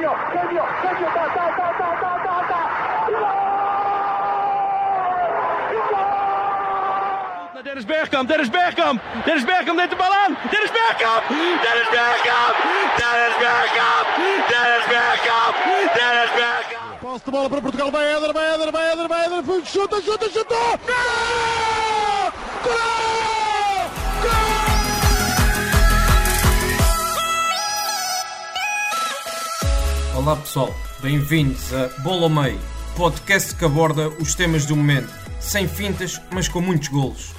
genio, genio, genio, ta, ta, ta, ta, ta, ta, ta. Dennis Bergkamp, Dennis Bergkamp, Dennis Bergkamp neemt de bal aan. Dennis Bergkamp, Dennis Bergkamp, Dennis Bergkamp, Dennis Bergkamp, Dennis Bergkamp. Posse de bola para Portugal, vai Éder, vai Éder, vai Éder, vai Éder, chuta, chuta, chuta! Gol! Gol! Olá pessoal, bem-vindos a Bola ao Meio, podcast que aborda os temas do momento, sem fintas, mas com muitos golos.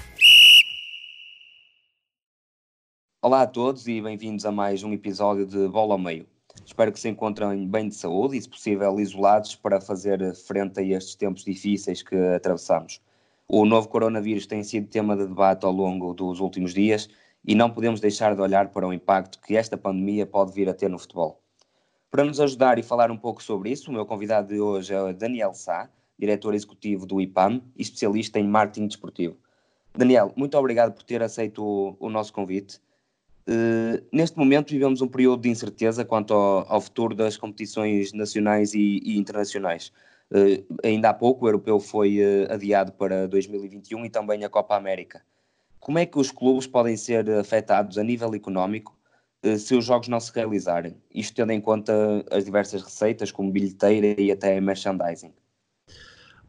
Olá a todos e bem-vindos a mais um episódio de Bola ao Meio. Espero que se encontrem bem de saúde e, se possível, isolados para fazer frente a estes tempos difíceis que atravessamos. O novo coronavírus tem sido tema de debate ao longo dos últimos dias e não podemos deixar de olhar para o impacto que esta pandemia pode vir a ter no futebol. Para nos ajudar e falar um pouco sobre isso, o meu convidado de hoje é Daniel Sá, diretor executivo do IPAM e especialista em marketing desportivo. Daniel, muito obrigado por ter aceito o, o nosso convite. Uh, neste momento vivemos um período de incerteza quanto ao, ao futuro das competições nacionais e, e internacionais. Uh, ainda há pouco o europeu foi uh, adiado para 2021 e também a Copa América. Como é que os clubes podem ser afetados a nível económico se os jogos não se realizarem. Isto tendo em conta as diversas receitas, como bilheteira e até merchandising.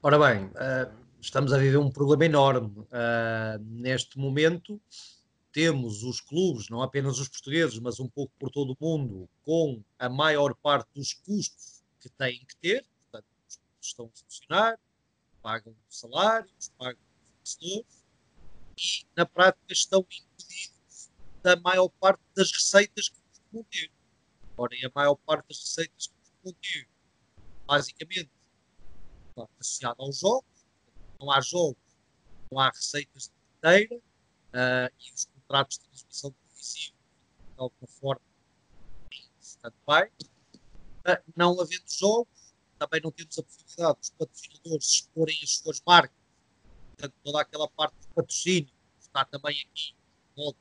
Ora bem, uh, estamos a viver um problema enorme. Uh, neste momento, temos os clubes, não apenas os portugueses, mas um pouco por todo o mundo, com a maior parte dos custos que têm que ter. Portanto, os custos estão a funcionar, pagam salários, pagam professores e, na prática, estão impedidos da maior parte das receitas que costumam ter. Ora, e a maior parte das receitas que ter, basicamente, está associada aos jogos. Não há jogos, não há receitas de bilheteira uh, e os contratos de transmissão televisiva, de alguma forma, tanto vai. Uh, não havendo jogos, também não temos a possibilidade dos patrocinadores exporem as suas marcas. Portanto, toda aquela parte de patrocínio está também aqui volta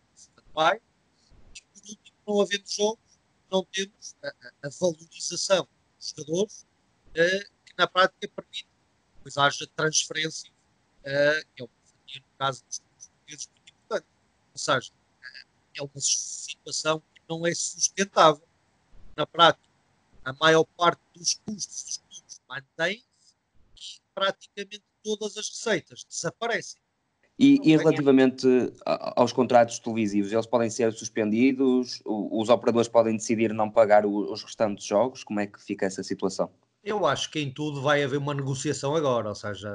por último, não havendo jogos, não temos a, a, valorização dos jogadores uh, que na prática permite pois haja transferência, uh, que é que no caso dos portugueses muito importante. Ou seja, uh, é uma situação que não é sustentável. Na prática, a maior parte dos custos dos clubes mantém-se e praticamente todas as receitas desaparecem. E, e, relativamente aos contratos televisivos, eles podem ser suspendidos? Os operadores podem decidir não pagar os restantes jogos? Como é que fica essa situação? Eu acho que em tudo vai haver uma negociação agora, ou seja,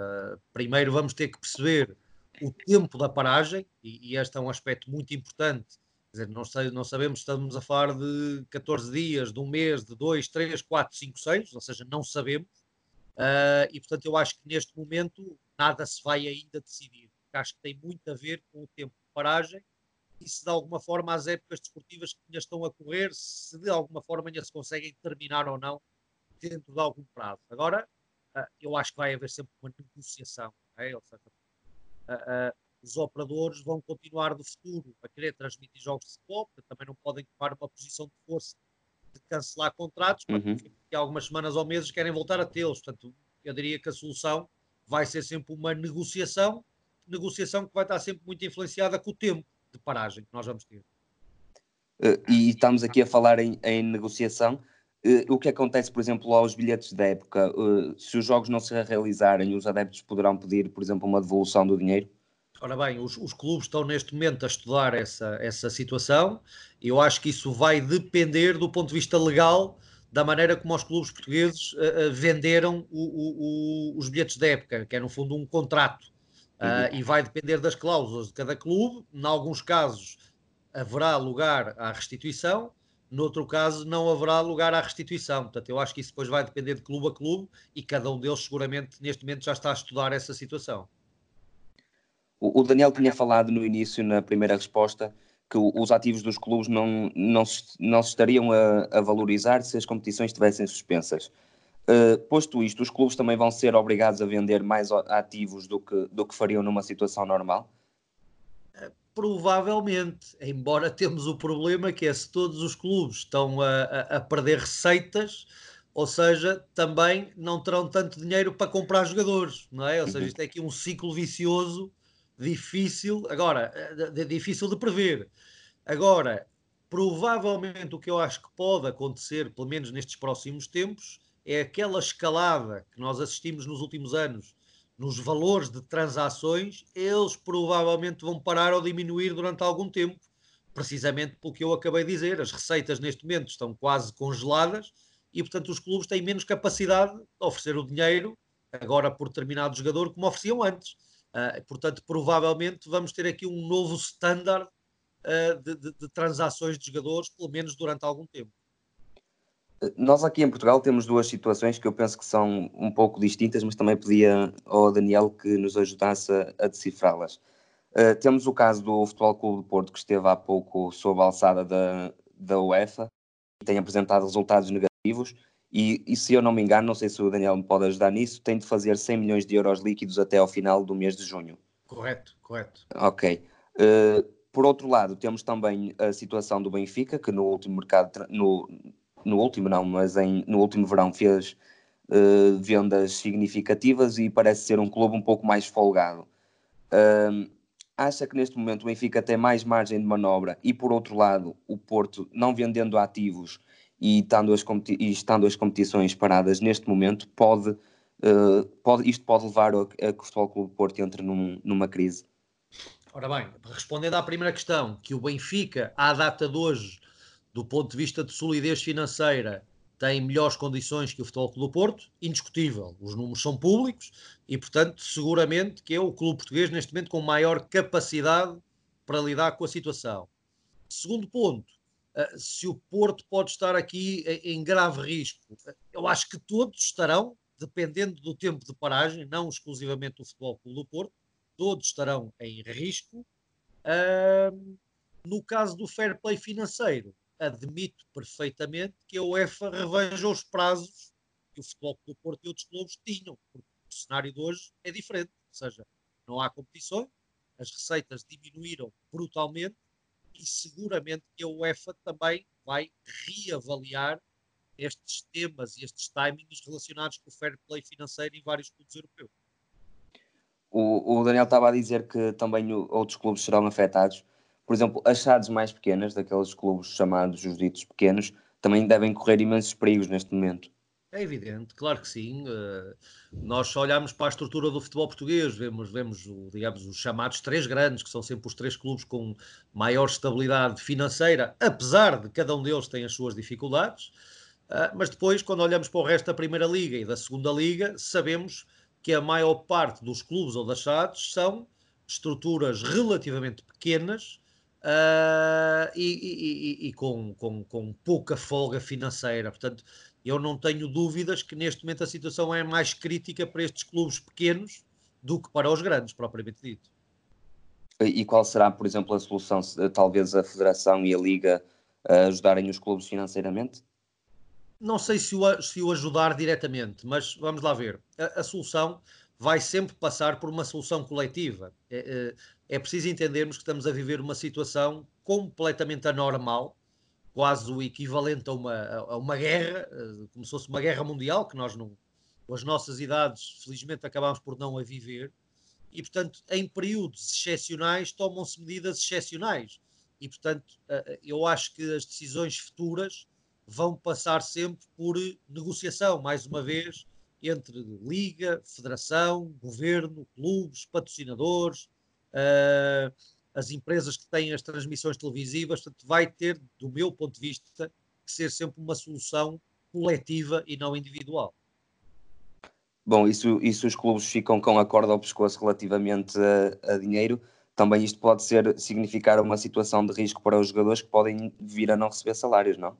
primeiro vamos ter que perceber o tempo da paragem, e, e este é um aspecto muito importante. Quer dizer, não, sei, não sabemos se estamos a falar de 14 dias, de um mês, de 2, 3, 4, 5, 6, ou seja, não sabemos. Uh, e portanto, eu acho que neste momento nada se vai ainda decidir que acho que tem muito a ver com o tempo de paragem e se de alguma forma as épocas desportivas que ainda estão a correr, se de alguma forma ainda se conseguem terminar ou não dentro de algum prazo. Agora, uh, eu acho que vai haver sempre uma negociação, é? ou seja, uh, uh, os operadores vão continuar do futuro a querer transmitir jogos de futebol, também não podem tomar uma posição de força de cancelar contratos, porque uhum. algumas semanas ou meses querem voltar a tê-los. Portanto, eu diria que a solução vai ser sempre uma negociação negociação que vai estar sempre muito influenciada com o tempo de paragem que nós vamos ter. Uh, e estamos aqui a falar em, em negociação. Uh, o que acontece, por exemplo, aos bilhetes da época? Uh, se os jogos não se realizarem, os adeptos poderão pedir, por exemplo, uma devolução do dinheiro? Ora bem, os, os clubes estão neste momento a estudar essa, essa situação eu acho que isso vai depender do ponto de vista legal da maneira como os clubes portugueses venderam o, o, o, os bilhetes da época, que é no fundo um contrato Uh, e vai depender das cláusulas de cada clube. Em alguns casos haverá lugar à restituição, noutro caso não haverá lugar à restituição. Portanto, eu acho que isso depois vai depender de clube a clube e cada um deles seguramente neste momento já está a estudar essa situação. O, Daniel tinha falado no início, na primeira resposta, que os ativos dos clubes não, não, se, não se estariam a, a valorizar se as competições estivessem suspensas. Uh, posto isto, os clubes também vão ser obrigados a vender mais ativos do que, do que fariam numa situação normal? Provavelmente, embora temos o problema que é se todos os clubes estão a, a, a perder receitas, ou seja, também não terão tanto dinheiro para comprar jogadores, não é? Ou seja, uhum. isto é aqui um ciclo vicioso difícil, agora, eh, difícil de prever. Agora, provavelmente o que eu acho que pode acontecer, pelo menos nestes próximos tempos, é aquela escalada que nós assistimos nos últimos anos nos valores de transações, eles provavelmente vão parar ou diminuir durante algum tempo, precisamente pelo que eu acabei de dizer. As receitas neste momento estão quase congeladas e, portanto, os clubes têm menos capacidade de oferecer o dinheiro agora por determinado jogador como ofereciam antes. Uh, portanto, provavelmente vamos ter aqui um novo standard uh, de, de, de transações de jogadores, pelo menos durante algum tempo. Nós aqui em Portugal temos duas situações que eu penso que são um pouco distintas, mas também pedia ao Daniel que nos ajudasse a, decifrá-las. Uh, temos o caso do Futebol Clube do Porto, que esteve há pouco sob a alçada da, da UEFA e tem apresentado resultados negativos. E, e, se eu não me engano, não sei se o Daniel me pode ajudar nisso, tem de fazer 100 milhões de euros líquidos até ao final do mês de junho. Correto, correto. Ok. Uh, por outro lado, temos também a situação do Benfica, que no último mercado, no, no último não, mas em, no último verão fez uh, vendas significativas e parece ser um clube um pouco mais folgado. Uh, acha que neste momento o Benfica tem mais margem de manobra e, por outro lado, o Porto, não vendendo ativos e estando as, e estando as competições paradas neste momento, pode, uh, pode, isto pode levar a, a que o Futebol Clube Porto entre num, numa crise? Ora bem, respondendo à primeira questão, que o Benfica, à data de hoje, do ponto de vista de solidez financeira, tem melhores condições que o Futebol Clube do Porto, indiscutível. Os números são públicos e, portanto, seguramente que é o clube português neste momento com maior capacidade para lidar com a situação. Segundo ponto, eh, se o Porto pode estar aqui em grave risco, eu acho que todos estarão, dependendo do tempo de paragem, não exclusivamente o Futebol Clube do Porto, todos estarão em risco. no caso do fair play financeiro, admito perfeitamente que a UEFA reveja os prazos que o Futebol do Porto e outros clubes tinham, porque o cenário de hoje é diferente, ou seja, não há competições, as receitas diminuíram brutalmente e seguramente que a UEFA também vai reavaliar estes temas e estes timings relacionados com o fair play financeiro em vários clubes europeus. O, o Daniel estava a dizer que também outros clubes serão afetados por exemplo, as cidades mais pequenas, daqueles clubes chamados os ditos pequenos, também devem correr imensos perigos neste momento. É evidente, claro que sim. Uh, nós só olhamos para a estrutura do futebol português, vemos, vemos digamos, os chamados três grandes, que são sempre os três clubes com maior estabilidade financeira, apesar de cada um deles ter as suas dificuldades. Uh, mas depois, quando olhamos para o resto da Primeira Liga e da Segunda Liga, sabemos que a maior parte dos clubes ou das SADs são estruturas relativamente pequenas, uh, e, e, e, com, com, com pouca folga financeira. Portanto, eu não tenho dúvidas que neste momento a situação é mais crítica para estes clubes pequenos do que para os grandes, propriamente dito. E qual será, por exemplo, a solução? Talvez a Federação e a Liga uh, ajudarem os clubes financeiramente? Não sei se o, se o ajudar diretamente, mas vamos lá ver. A, a solução vai sempre passar por uma solução coletiva. É, é, é, preciso entendermos que estamos a viver uma situação completamente anormal, quase o equivalente a uma, a uma guerra, eh, como se fosse uma guerra mundial, que nós não, com as nossas idades, felizmente acabamos por não a viver, e portanto, em períodos excepcionais, tomam-se medidas excepcionais. E portanto, eh, eh, eu acho que as decisões futuras vão passar sempre por negociação, mais uma vez, entre Liga, Federação, Governo, clubes, patrocinadores, uh, as empresas que têm as transmissões televisivas. Portanto, vai ter, do meu ponto de vista, que ser sempre uma solução coletiva e não individual. Bom, isso, isso os clubes ficam com a corda ao pescoço relativamente a, a dinheiro. Também isto pode ser significar uma situação de risco para os jogadores que podem vir a não receber salários, não?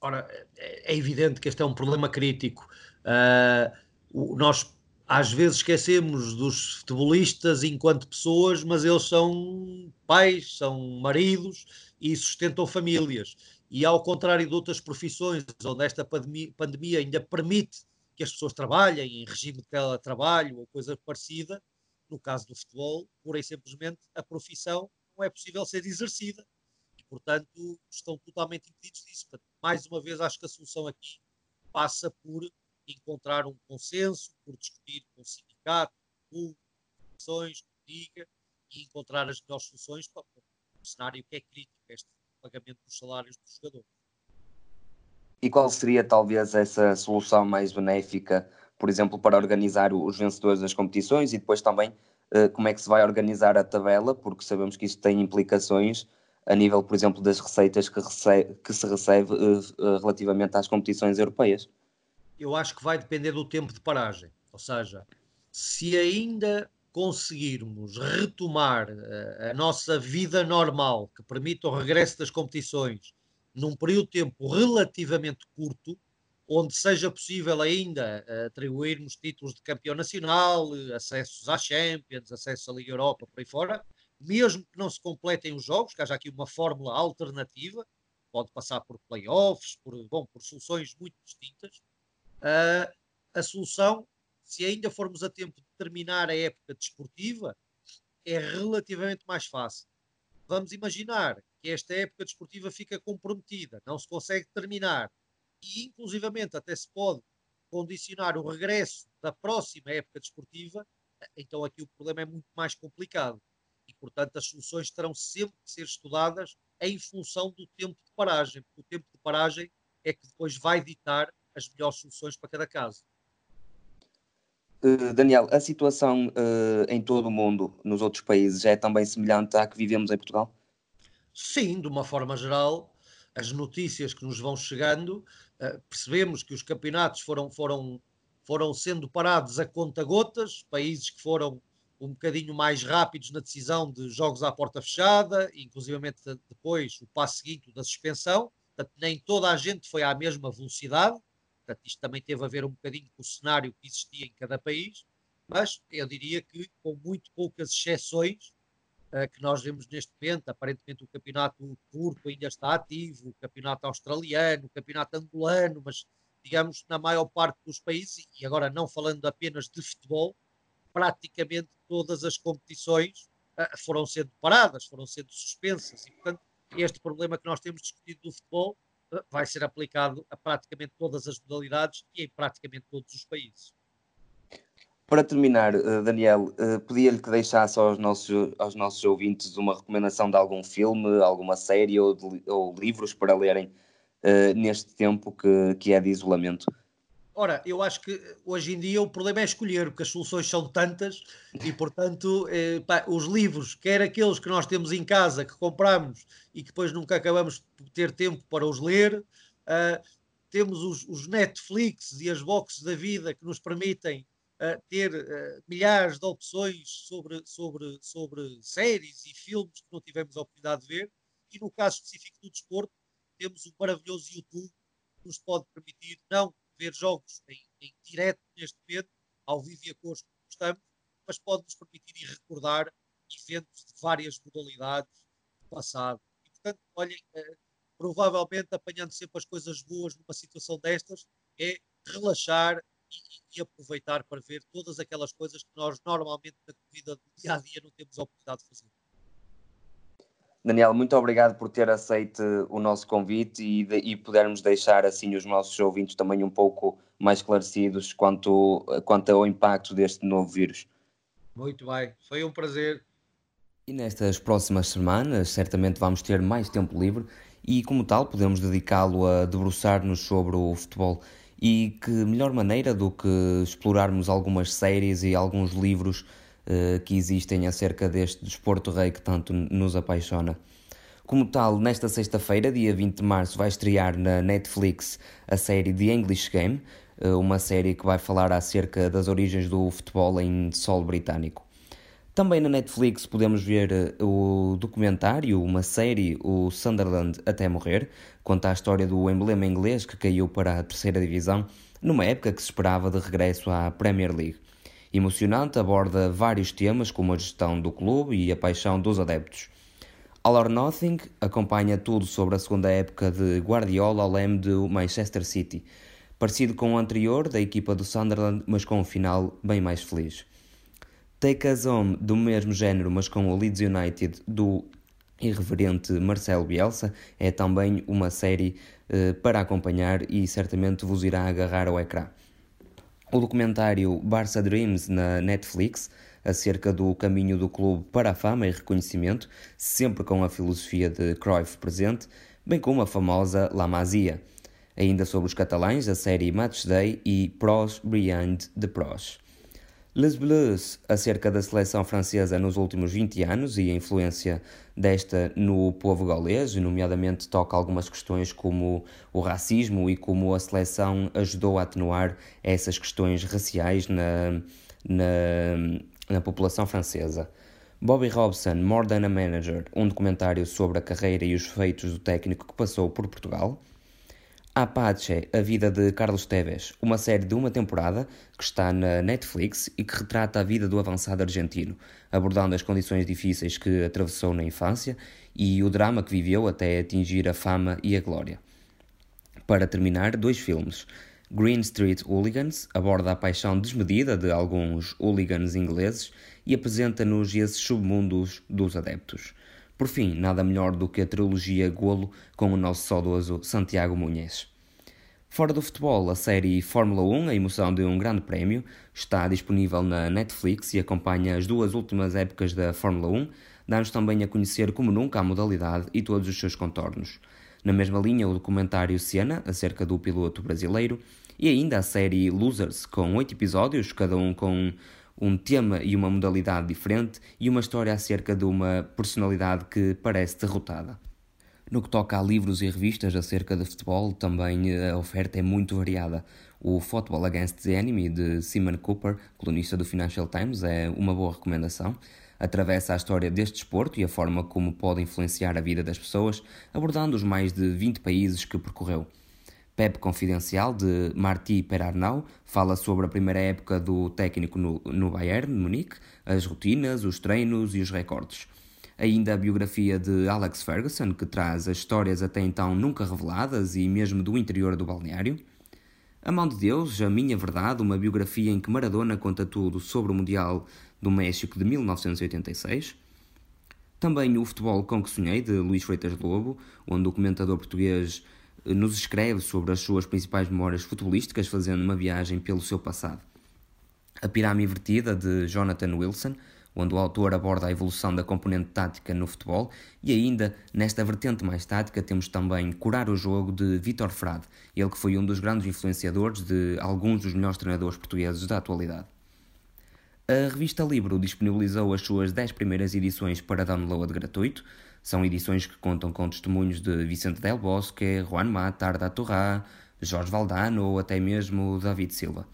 Ora, é, é evidente que este é um problema crítico. Uh, nós às vezes esquecemos dos futebolistas enquanto pessoas, mas eles são pais, são maridos e sustentam famílias. E ao contrário de outras profissões, onde esta pandemia, ainda permite que as pessoas trabalhem em regime de teletrabalho ou coisa parecida, no caso do futebol, pura e simplesmente a profissão não é possível ser exercida. E, portanto, estão totalmente impedidos disso. Portanto, mais uma vez, acho que a solução aqui passa por encontrar um consenso, por discutir com o sindicato, com com liga, e encontrar as melhores soluções para um cenário que é crítico, este pagamento dos salários dos jogadores. E qual seria talvez essa solução mais benéfica, por exemplo, para organizar os vencedores das competições e depois também uh, como é que se vai organizar a tabela, porque sabemos que isso tem implicações a nível, por exemplo, das receitas que, recebe, que se recebe uh, uh, relativamente às competições europeias? Eu acho que vai depender do tempo de paragem, ou seja, se ainda conseguirmos retomar a nossa vida normal, que permita o regresso das competições num período de tempo relativamente curto, onde seja possível ainda uh, atribuirmos títulos de campeão nacional, acessos à Champions, acessos à Liga Europa, por aí fora, mesmo que não se completem os jogos, que haja aqui uma fórmula alternativa, pode passar por playoffs, por, bom, por soluções muito distintas. Uh, a solução, se ainda formos a tempo de terminar a época desportiva, é relativamente mais fácil. Vamos imaginar que esta época desportiva fica comprometida, não se consegue terminar e, inclusivamente, até se pode condicionar o regresso da próxima época desportiva, então aqui o problema é muito mais complicado. E, portanto, as soluções terão sempre que ser estudadas em função do tempo de paragem, porque o tempo de paragem é que depois vai ditar as melhores soluções para cada caso. Uh, Daniel, a situação uh, em todo o mundo, nos outros países, é também semelhante à que vivemos em Portugal? Sim, de uma forma geral, as notícias que nos vão chegando, uh, percebemos que os campeonatos foram, foram, foram sendo parados a conta-gotas, países que foram um bocadinho mais rápidos na decisão de jogos à porta fechada, inclusivamente depois o passo seguinte da suspensão, portanto, nem toda a gente foi à mesma velocidade, portanto, isto também teve a ver um bocadinho com o cenário que existia em cada país, mas eu diria que com muito poucas exceções, uh, que nós vemos neste momento. Aparentemente, o campeonato turco ainda está ativo, o campeonato australiano, o campeonato angolano, mas digamos, na maior parte dos países, e agora não falando apenas de futebol, praticamente todas as competições uh, foram sendo paradas, foram sendo suspensas, e portanto, este problema que nós temos discutido do futebol vai ser aplicado a praticamente todas as modalidades e em praticamente todos os países. Para terminar, eh, Daniel, eh, pedia-lhe que deixasse aos nossos, aos nossos ouvintes uma recomendação de algum filme, alguma série ou, de, ou livros para lerem uh, neste tempo que, que é de isolamento. Ora, eu acho que hoje em dia o problema é escolher, porque as soluções são tantas e, portanto, eh, pá, os livros, quer aqueles que nós temos em casa, que compramos e que depois nunca acabamos de ter tempo para os ler, uh, temos os, os Netflix e as boxes da vida que nos permitem uh, ter uh, milhares de opções sobre, sobre, sobre séries e filmes que não tivemos a oportunidade de ver. E no caso específico do desporto, temos o maravilhoso YouTube que nos pode permitir não ver jogos em, em direto neste momento, ao vivo e a cores que gostamos, mas pode nos permitir ir recordar eventos de várias modalidades do passado. E, portanto, olhem, uh, provavelmente apanhando sempre as coisas boas numa situação destas, é relaxar e, e, aproveitar para ver todas aquelas coisas que nós normalmente na vida do dia a dia não temos a oportunidade de fazer. Daniel, muito obrigado por ter aceito o nosso convite e, de, e pudermos deixar assim os nossos ouvintes também um pouco mais esclarecidos quanto, quanto ao impacto deste novo vírus. Muito bem, foi um prazer. E nestas próximas semanas, certamente vamos ter mais tempo livre e, como tal, podemos dedicá-lo a debruçar-nos sobre o futebol e que melhor maneira do que explorarmos algumas séries e alguns livros uh, que existem acerca deste desporto rei que tanto nos apaixona. Como tal, nesta sexta-feira, dia 20 de março, vai estrear na Netflix a série The English Game, uh, uma série que vai falar acerca das origens do futebol em solo britânico. Também na Netflix podemos ver eh, o documentário, uma série, o Sunderland até morrer, conta a história do emblema inglês que caiu para a terceira divisão, numa época que se esperava de regresso à Premier League. Emocionante, aborda vários temas como a gestão do clube e a paixão dos adeptos. All or Nothing acompanha tudo sobre a segunda época de Guardiola ao leme do Manchester City, parecido com o anterior da equipa do Sunderland, mas com um final bem mais feliz. Take Us Home, do mesmo género, mas com o Leeds United do irreverente Marcelo Bielsa, é também uma série eh, para acompanhar e certamente vos irá agarrar ao ecrã. O documentário Barça Dreams na Netflix, acerca do caminho do clube para a fama e reconhecimento, sempre com a filosofia de Cruyff presente, bem como a famosa La Masia. Ainda sobre os catalães, a série Match Day e Pros Beyond the Pros. Les Bleus, acerca da seleção francesa nos últimos 20 anos e a influência desta no povo gaulês, nomeadamente toca algumas questões como o racismo e como a seleção ajudou a atenuar essas questões raciais na, na, na população francesa. Bobby Robson, More Than a Manager, um documentário sobre a carreira e os feitos do técnico que passou por Portugal. Apache, a vida de Carlos Tevez, uma série de uma temporada que está na Netflix e que retrata a vida do avançado argentino, abordando as condições difíceis que atravessou na infância e o drama que viveu até atingir a fama e a glória. Para terminar, dois filmes. Green Street Hooligans aborda a paixão desmedida de alguns hooligans ingleses e apresenta-nos esses submundos dos adeptos. Por fim, nada melhor do que a trilogia Golo com o nosso saudoso Santiago Munhez. Fora do futebol, a série Fórmula 1, a emoção de um grande prémio, está disponível na Netflix e acompanha as duas últimas épocas da Fórmula 1, dá-nos também a conhecer como nunca a modalidade e todos os seus contornos. Na mesma linha, o documentário Siena, acerca do piloto brasileiro, e ainda a série Losers, com oito episódios, cada um com um tema e uma modalidade diferente e uma história acerca de uma personalidade que parece derrotada. No que toca a livros e revistas acerca de futebol, também a oferta é muito variada. O Football Against the Enemy, de Simon Cooper, colunista do Financial Times, é uma boa recomendação. Atravessa a história deste desporto e a forma como pode influenciar a vida das pessoas, abordando os mais de 20 países que percorreu. Pep Confidencial, de Marti Perarnau, fala sobre a primeira época do técnico no, no Bayern Munique, as rotinas, os treinos e os recordes. Ainda a biografia de Alex Ferguson, que traz as histórias até então nunca reveladas e mesmo do interior do balneário. A Mão de Deus, A Minha Verdade, uma biografia em que Maradona conta tudo sobre o Mundial do México de 1986. Também o Futebol com que Sonhei, de Luís Freitas Lobo, onde o comentador português nos escreve sobre as suas principais memórias futebolísticas, fazendo uma viagem pelo seu passado. A Pirâmide Invertida, de Jonathan Wilson, onde o autor aborda a evolução da componente tática no futebol, e ainda, nesta vertente mais tática, temos também Curar o Jogo, de Vitor Frade, ele que foi um dos grandes influenciadores de alguns dos melhores treinadores portugueses da atualidade. A revista Libro disponibilizou as suas 10 primeiras edições para download gratuito, são edições que contam com testemunhos de Vicente Del Bosque, Juan Mata, Arda Torrá, Jorge Valdano ou até mesmo David Silva.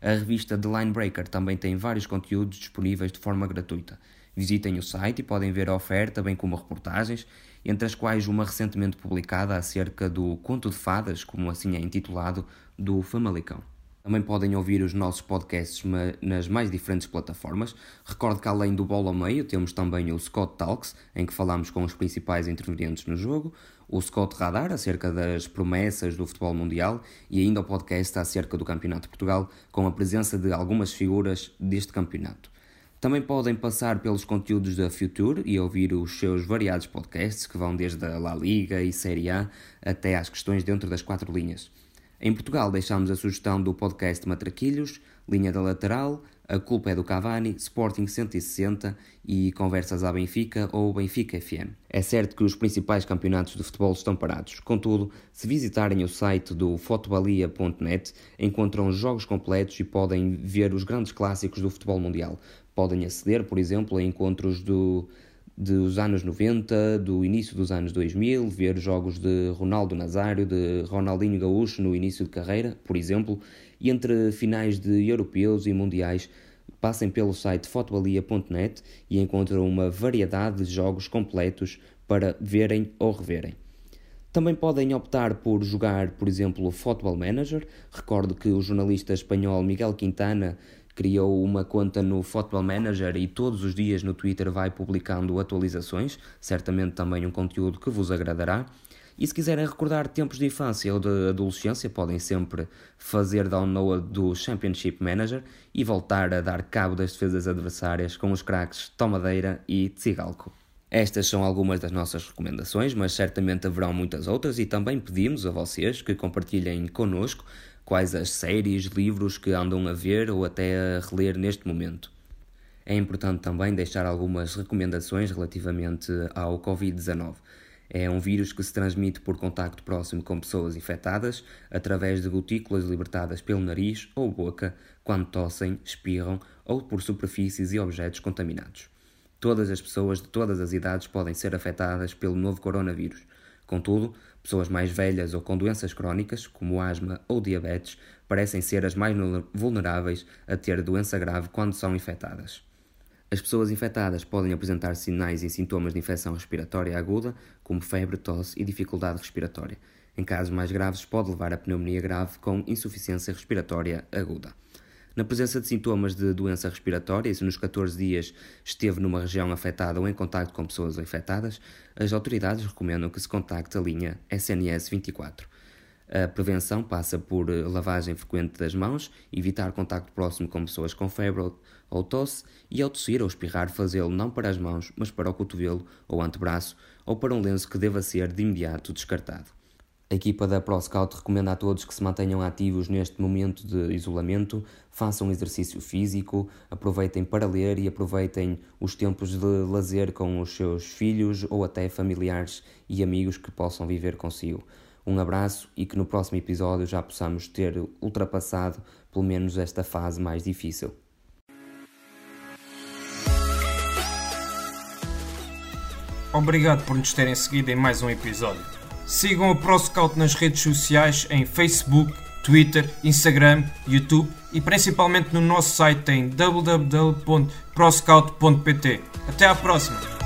A revista The Linebreaker também tem vários conteúdos disponíveis de forma gratuita. Visitem o site e podem ver a oferta, bem como reportagens, entre as quais uma recentemente publicada acerca do Conto de Fadas, como assim é intitulado, do Famalicão. Também podem ouvir os nossos podcasts nas mais diferentes plataformas. Recordo que além do Bola ao Meio, temos também o Scott Talks, em que falamos com os principais intervenientes no jogo, o Scott Radar, acerca das promessas do futebol mundial, e ainda o podcast acerca do Campeonato de Portugal, com a presença de algumas figuras deste campeonato. Também podem passar pelos conteúdos da Future e ouvir os seus variados podcasts, que vão desde a La Liga e Série A até às questões dentro das quatro linhas. Em Portugal deixamos a sugestão do podcast Matraquilhos, Linha da Lateral, A Culpa é do Cavani, Sporting 160 e Conversas à Benfica ou Benfica FM. É certo que os principais campeonatos de futebol estão parados, contudo, se visitarem o site do fotobalia.net, encontram jogos completos e podem ver os grandes clássicos do futebol mundial. Podem aceder, por exemplo, a encontros do dos anos 90, do início dos anos 2000, ver jogos de Ronaldo Nazário, de Ronaldinho Gaúcho no início de carreira, por exemplo, e entre finais de europeus e mundiais, passem pelo site fotobalia.net e encontram uma variedade de jogos completos para verem ou reverem. Também podem optar por jogar, por exemplo, o Football Manager. Recordo que o jornalista espanhol Miguel Quintana criou uma conta no Football Manager e todos os dias no Twitter vai publicando atualizações, certamente também um conteúdo que vos agradará. E se quiserem recordar tempos de infância ou de adolescência, podem sempre fazer download do Championship Manager e voltar a dar cabo das defesas adversárias com os craques Tomadeira e Tsigalco. Estas são algumas das nossas recomendações, mas certamente haverão muitas outras e também pedimos a vocês que compartilhem connosco quais as séries, livros que andam a ver ou até a reler neste momento. É importante também deixar algumas recomendações relativamente ao Covid-19. É um vírus que se transmite por contacto próximo com pessoas infectadas através de gotículas libertadas pelo nariz ou boca quando tossem, espirram ou por superfícies e objetos contaminados. Todas as pessoas de todas as idades podem ser afetadas pelo novo coronavírus. Contudo, pessoas mais velhas ou com doenças crónicas, como asma ou diabetes, parecem ser as mais vulneráveis a ter doença grave quando são infectadas. As pessoas infectadas podem apresentar sinais e sintomas de infecção respiratória aguda, como febre, tosse e dificuldade respiratória. Em casos mais graves, pode levar a pneumonia grave com insuficiência respiratória aguda. Na presença de sintomas de doença respiratória, e se nos 14 dias esteve numa região afetada ou em contato com pessoas infectadas, as autoridades recomendam que se contacte a linha SNS 24. A prevenção passa por lavagem frequente das mãos, evitar contacto próximo com pessoas com febre ou tosse e ao tossir ou espirrar fazê-lo não para as mãos, mas para o cotovelo ou antebraço ou para um lenço que deva ser de imediato descartado. A equipa da ProScout recomenda a todos que se mantenham ativos neste momento de isolamento, façam exercício físico, aproveitem para ler e aproveitem os tempos de lazer com os seus filhos ou até familiares e amigos que possam viver consigo. Um abraço e que no próximo episódio já possamos ter ultrapassado pelo menos esta fase mais difícil. Obrigado por nos terem seguido em mais um episódio. Sigam o ProScout nas redes sociais em Facebook, Twitter, Instagram, YouTube e principalmente no nosso site em www.proscout.pt. Até à próxima!